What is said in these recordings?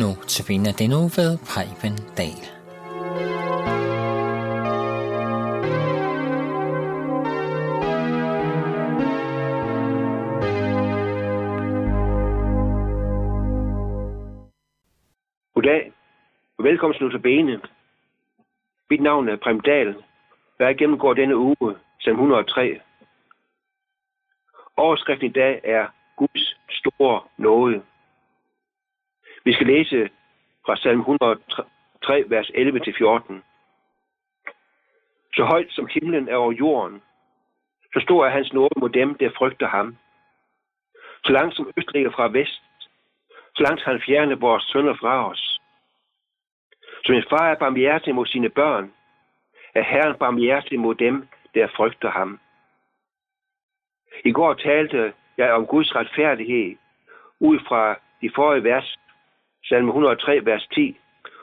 Nu til vinder den nu ved Preben Dahl. Goddag, og velkommen til Notabene. Mit navn er Prem Dahl, og jeg gennemgår denne uge, som 103. Overskriften i dag er Guds store nåde. Vi skal læse fra salm 103, vers 11-14. Så højt som himlen er over jorden, så stor er hans nåde mod dem, der frygter ham. Så langt som øst ligger fra vest, så langt han fjerner vores sønder fra os. Som en far er barmhjertig mod sine børn, er Herren barmhjertig mod dem, der frygter ham. I går talte jeg om Guds retfærdighed ud fra de forrige vers, salme 103, vers 10,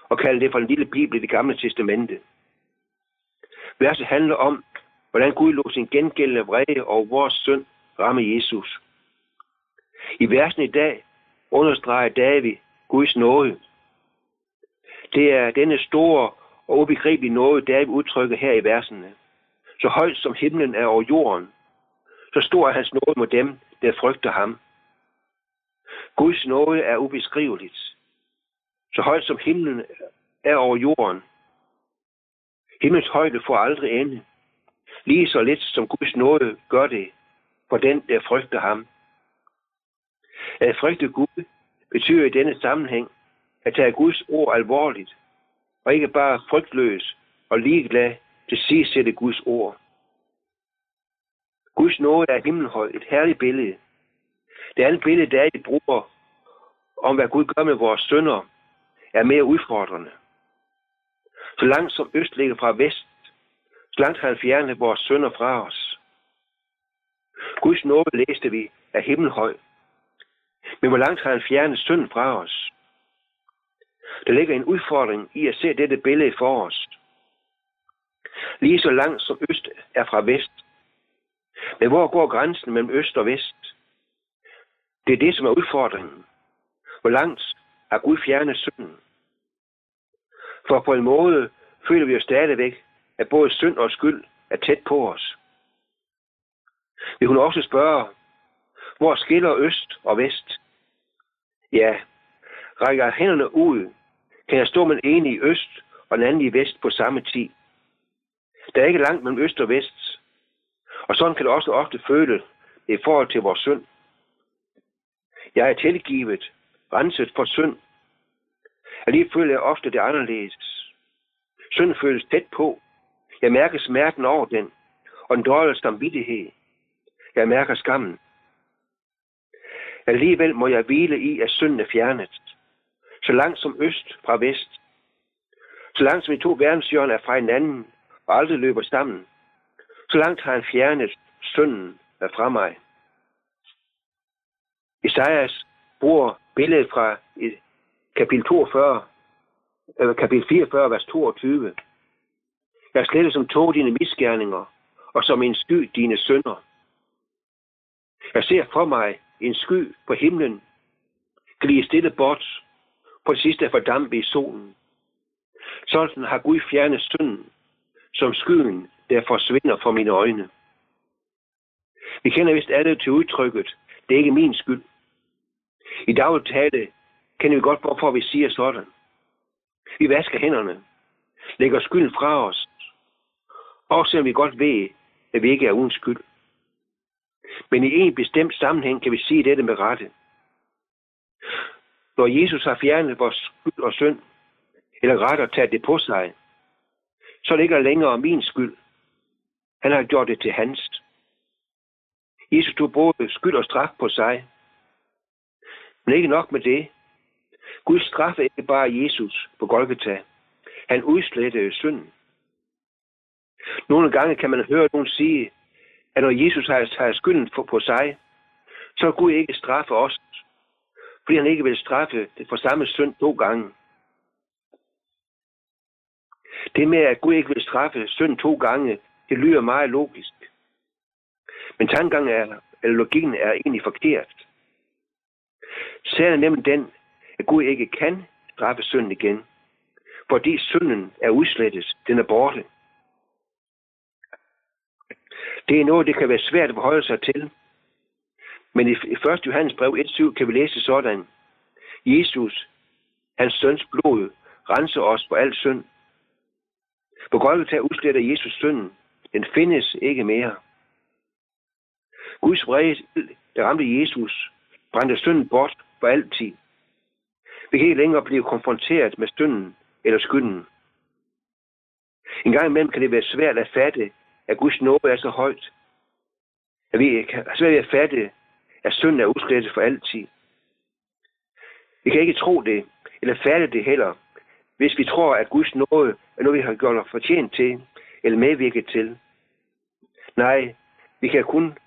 og kalde det for en lille bibel i det gamle testamente. Verset handler om, hvordan Gud lå sin gengældende vrede over vores synd ramme Jesus. I versen i dag understreger David Guds nåde. Det er denne store og ubegribelige nåde, David udtrykker her i versene. Så højt som himlen er over jorden, så stor er hans nåde mod dem, der frygter ham. Guds nåde er ubeskriveligt. Så højt som himlen er over jorden. Himlens højde får aldrig ende. Lige så lidt som Guds nåde gør det for den, der frygter ham. At frygte Gud betyder i denne sammenhæng at tage Guds ord alvorligt, og ikke bare frygtløs og ligeglad til sig sætte Guds ord. Guds nåde er himmelhøj, et herligt billede. Det andet billede, der er i bruger om, hvad Gud gør med vores sønder, er mere udfordrende. Så langt som øst ligger fra vest, så langt har han fjernet vores sønder fra os. Guds nåde læste vi er himmelhøj. Men hvor langt har han fjernet synden fra os? Der ligger en udfordring i at se dette billede for os. Lige så langt som øst er fra vest. Men hvor går grænsen mellem øst og vest? Det er det, som er udfordringen. Hvor langt har Gud fjernet synden? For på en måde føler vi os stadigvæk, at både synd og skyld er tæt på os. Vi hun også spørge, hvor skiller øst og vest? Ja, rækker hænderne ud, kan jeg stå med en ene i øst og den anden i vest på samme tid. Der er ikke langt mellem øst og vest. Og sådan kan det også ofte føle i forhold til vores synd. Jeg er tilgivet, renset for synd. Alligevel føler jeg ofte det anderledes. Synden føles tæt på. Jeg mærker smerten over den, og den dårlige samvittighed. Jeg mærker skammen. Alligevel må jeg hvile i, at synden er fjernet. Så langt som øst fra vest. Så langt som de to verdenshjørner er fra hinanden og aldrig løber sammen. Så langt har han fjernet synden fra mig. Isaias bruger billedet fra kapitel 42, eller kapitel 44, vers 22. Jeg er som tog dine misgerninger, og som en sky dine sønder. Jeg ser for mig en sky på himlen, glide stille bort, på det sidste fordampe i solen. Sådan har Gud fjernet synden, som skyen, der forsvinder fra mine øjne. Vi kender vist alle til udtrykket, det er ikke min skyld. I dagligt tale kender vi godt, hvorfor vi siger sådan. Vi vasker hænderne, lægger skylden fra os, også selvom vi godt ved, at vi ikke er uden skyld. Men i en bestemt sammenhæng kan vi sige dette med rette. Når Jesus har fjernet vores skyld og synd, eller ret at tage det på sig, så er det ikke længere min skyld. Han har gjort det til hans. Jesus tog både skyld og straf på sig. Men ikke nok med det. Gud straffe ikke bare Jesus på Golgata. Han udslettede synden. Nogle gange kan man høre nogen sige, at når Jesus har taget skylden på sig, så vil Gud ikke straffe os, fordi han ikke vil straffe det for samme synd to gange. Det med, at Gud ikke vil straffe synd to gange, det lyder meget logisk. Men tankegangen er, eller logikken er egentlig forkert. Sagen er nemlig den, at Gud ikke kan straffe synden igen. Fordi synden er udslettet. Den er borte. Det er noget, det kan være svært at forholde sig til. Men i 1. Johannes brev 1.7 kan vi læse sådan. Jesus, hans søns blod, renser os for al synd. På Golgata udsletter Jesus synden. Den findes ikke mere. Guds vrede, der ramte Jesus, brændte synden bort for altid vil kan ikke længere blive konfronteret med synden eller skylden. En gang imellem kan det være svært at fatte, at Guds nåde er så højt, at vi kan svært ved at fatte, at synden er udslettet for altid. Vi kan ikke tro det, eller fatte det heller, hvis vi tror, at Guds nåde er noget, vi har gjort os fortjent til, eller medvirket til. Nej, vi kan kun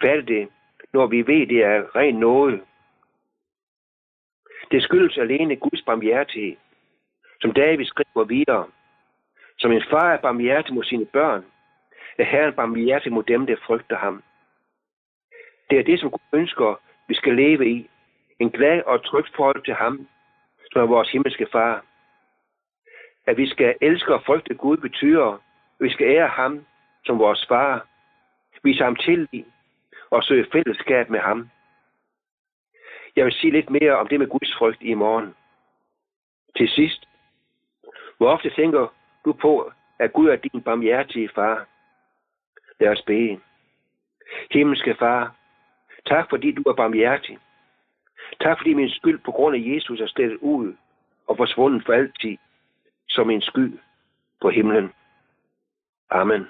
fatte det, når vi ved, det er ren nåde. Det skyldes alene Guds barmhjertighed, som David skriver videre. Som en far er barmhjertig mod sine børn, er Herren barmhjertig mod dem, der frygter ham. Det er det, som Gud ønsker, vi skal leve i. En glad og tryg forhold til ham, som er vores himmelske far. At vi skal elske og frygte Gud betyder, at vi skal ære ham som vores far, vise ham tillid og søge fællesskab med ham. Jeg vil sige lidt mere om det med Guds frygt i morgen. Til sidst, hvor ofte tænker du på, at Gud er din barmhjertige far? Lad os bede. Himmelske far, tak fordi du er barmhjertig. Tak fordi min skyld på grund af Jesus er slettet ud og forsvundet for altid som en sky på himlen. Amen.